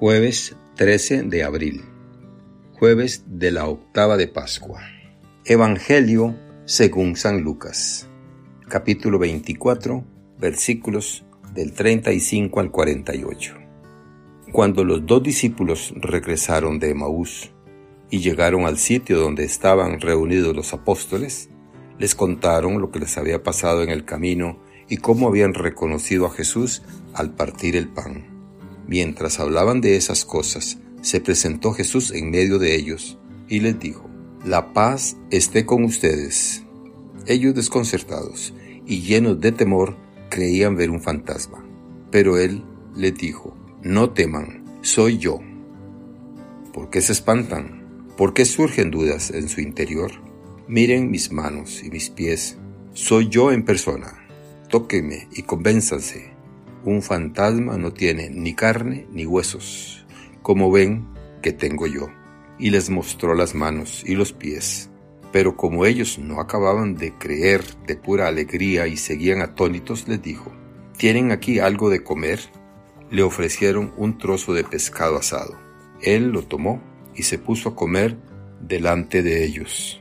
Jueves 13 de abril. Jueves de la octava de Pascua. Evangelio según San Lucas. Capítulo 24, versículos del 35 al 48. Cuando los dos discípulos regresaron de Emaús y llegaron al sitio donde estaban reunidos los apóstoles, les contaron lo que les había pasado en el camino y cómo habían reconocido a Jesús al partir el pan. Mientras hablaban de esas cosas, se presentó Jesús en medio de ellos y les dijo, La paz esté con ustedes. Ellos desconcertados y llenos de temor creían ver un fantasma. Pero él les dijo, No teman, soy yo. ¿Por qué se espantan? ¿Por qué surgen dudas en su interior? Miren mis manos y mis pies. Soy yo en persona. Tóquenme y convénzanse un fantasma no tiene ni carne ni huesos, como ven que tengo yo. Y les mostró las manos y los pies. Pero como ellos no acababan de creer de pura alegría y seguían atónitos, les dijo, ¿Tienen aquí algo de comer? Le ofrecieron un trozo de pescado asado. Él lo tomó y se puso a comer delante de ellos.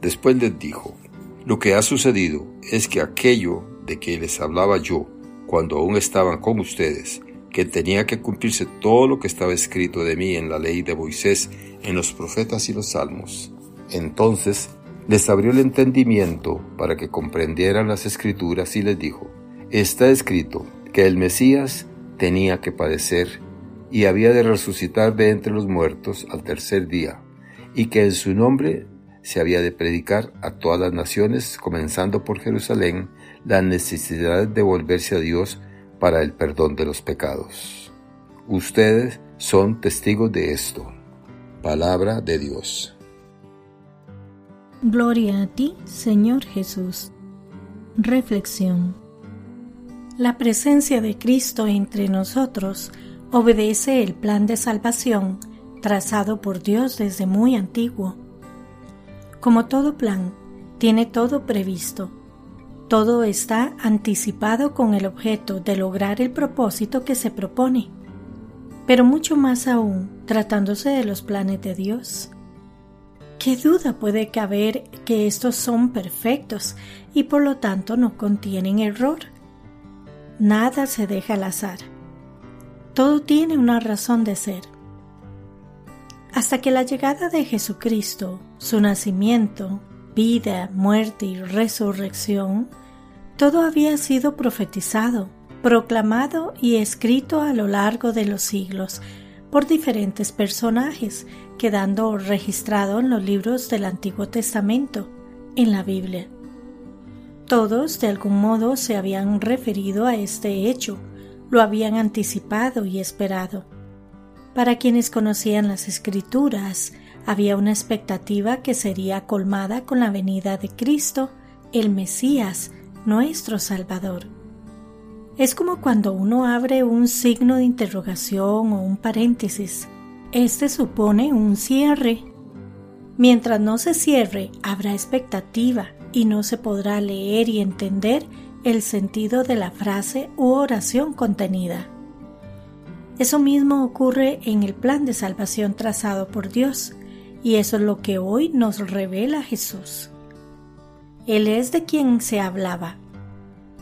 Después les dijo, Lo que ha sucedido es que aquello de que les hablaba yo cuando aún estaban con ustedes, que tenía que cumplirse todo lo que estaba escrito de mí en la ley de Moisés, en los profetas y los salmos. Entonces les abrió el entendimiento para que comprendieran las escrituras y les dijo, está escrito que el Mesías tenía que padecer y había de resucitar de entre los muertos al tercer día, y que en su nombre se había de predicar a todas las naciones, comenzando por Jerusalén, la necesidad de volverse a Dios para el perdón de los pecados. Ustedes son testigos de esto. Palabra de Dios. Gloria a ti, Señor Jesús. Reflexión. La presencia de Cristo entre nosotros obedece el plan de salvación trazado por Dios desde muy antiguo. Como todo plan, tiene todo previsto todo está anticipado con el objeto de lograr el propósito que se propone, pero mucho más aún tratándose de los planes de Dios. ¿Qué duda puede caber que estos son perfectos y por lo tanto no contienen error? Nada se deja al azar. Todo tiene una razón de ser. Hasta que la llegada de Jesucristo, su nacimiento, vida, muerte y resurrección, todo había sido profetizado, proclamado y escrito a lo largo de los siglos por diferentes personajes, quedando registrado en los libros del Antiguo Testamento, en la Biblia. Todos de algún modo se habían referido a este hecho, lo habían anticipado y esperado. Para quienes conocían las escrituras, había una expectativa que sería colmada con la venida de Cristo, el Mesías, nuestro Salvador. Es como cuando uno abre un signo de interrogación o un paréntesis. Este supone un cierre. Mientras no se cierre, habrá expectativa y no se podrá leer y entender el sentido de la frase u oración contenida. Eso mismo ocurre en el plan de salvación trazado por Dios, y eso es lo que hoy nos revela Jesús. Él es de quien se hablaba.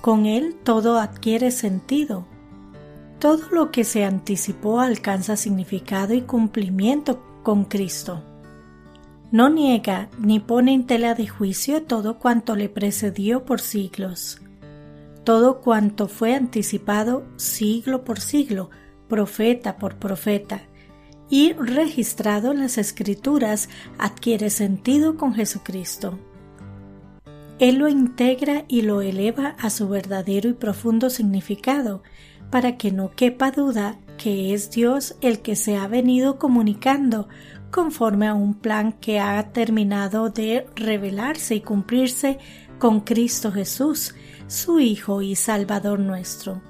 Con Él todo adquiere sentido. Todo lo que se anticipó alcanza significado y cumplimiento con Cristo. No niega ni pone en tela de juicio todo cuanto le precedió por siglos. Todo cuanto fue anticipado siglo por siglo, profeta por profeta, y registrado en las Escrituras adquiere sentido con Jesucristo. Él lo integra y lo eleva a su verdadero y profundo significado, para que no quepa duda que es Dios el que se ha venido comunicando conforme a un plan que ha terminado de revelarse y cumplirse con Cristo Jesús, su Hijo y Salvador nuestro.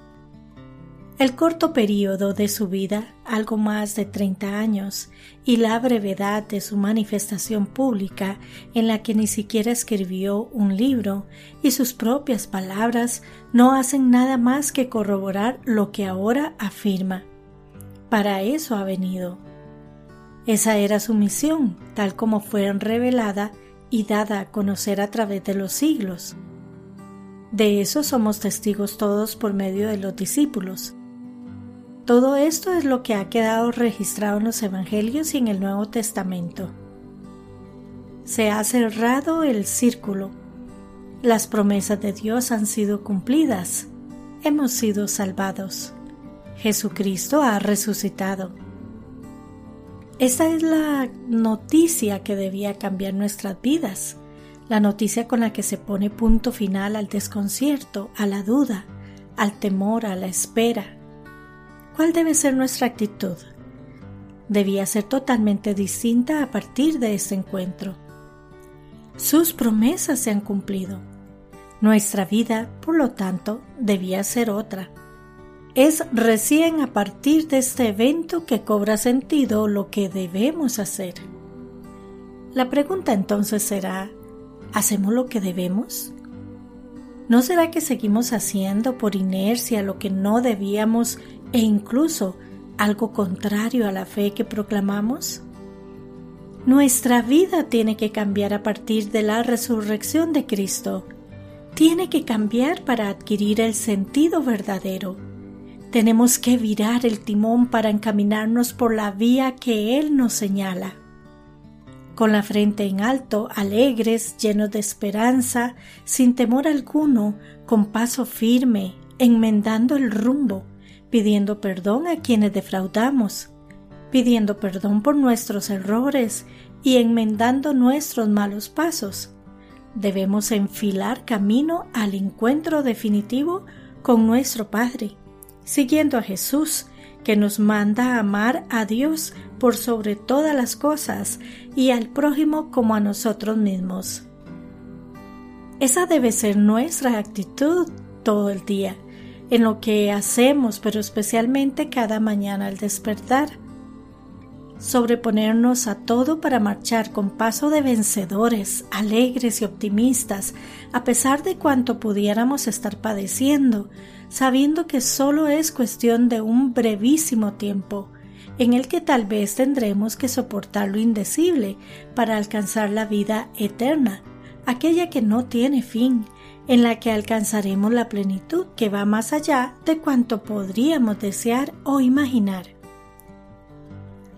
El corto periodo de su vida, algo más de 30 años, y la brevedad de su manifestación pública, en la que ni siquiera escribió un libro, y sus propias palabras no hacen nada más que corroborar lo que ahora afirma. Para eso ha venido. Esa era su misión, tal como fue revelada y dada a conocer a través de los siglos. De eso somos testigos todos por medio de los discípulos. Todo esto es lo que ha quedado registrado en los Evangelios y en el Nuevo Testamento. Se ha cerrado el círculo. Las promesas de Dios han sido cumplidas. Hemos sido salvados. Jesucristo ha resucitado. Esta es la noticia que debía cambiar nuestras vidas la noticia con la que se pone punto final al desconcierto, a la duda, al temor, a la espera. ¿Cuál debe ser nuestra actitud? Debía ser totalmente distinta a partir de este encuentro. Sus promesas se han cumplido. Nuestra vida, por lo tanto, debía ser otra. Es recién a partir de este evento que cobra sentido lo que debemos hacer. La pregunta entonces será, ¿Hacemos lo que debemos? ¿No será que seguimos haciendo por inercia lo que no debíamos e incluso algo contrario a la fe que proclamamos? Nuestra vida tiene que cambiar a partir de la resurrección de Cristo. Tiene que cambiar para adquirir el sentido verdadero. Tenemos que virar el timón para encaminarnos por la vía que Él nos señala con la frente en alto, alegres, llenos de esperanza, sin temor alguno, con paso firme, enmendando el rumbo, pidiendo perdón a quienes defraudamos, pidiendo perdón por nuestros errores y enmendando nuestros malos pasos. Debemos enfilar camino al encuentro definitivo con nuestro Padre, siguiendo a Jesús, que nos manda a amar a Dios por sobre todas las cosas y al prójimo como a nosotros mismos. Esa debe ser nuestra actitud todo el día, en lo que hacemos, pero especialmente cada mañana al despertar. Sobreponernos a todo para marchar con paso de vencedores, alegres y optimistas, a pesar de cuanto pudiéramos estar padeciendo, sabiendo que solo es cuestión de un brevísimo tiempo, en el que tal vez tendremos que soportar lo indecible para alcanzar la vida eterna, aquella que no tiene fin, en la que alcanzaremos la plenitud que va más allá de cuanto podríamos desear o imaginar.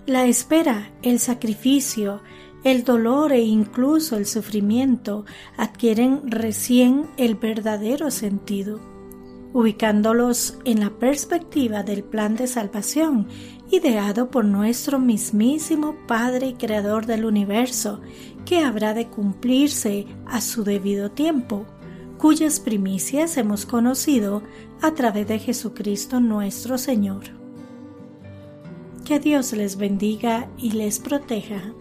La espera, el sacrificio, el dolor e incluso el sufrimiento adquieren recién el verdadero sentido ubicándolos en la perspectiva del plan de salvación ideado por nuestro mismísimo Padre y Creador del universo, que habrá de cumplirse a su debido tiempo, cuyas primicias hemos conocido a través de Jesucristo nuestro Señor. Que Dios les bendiga y les proteja.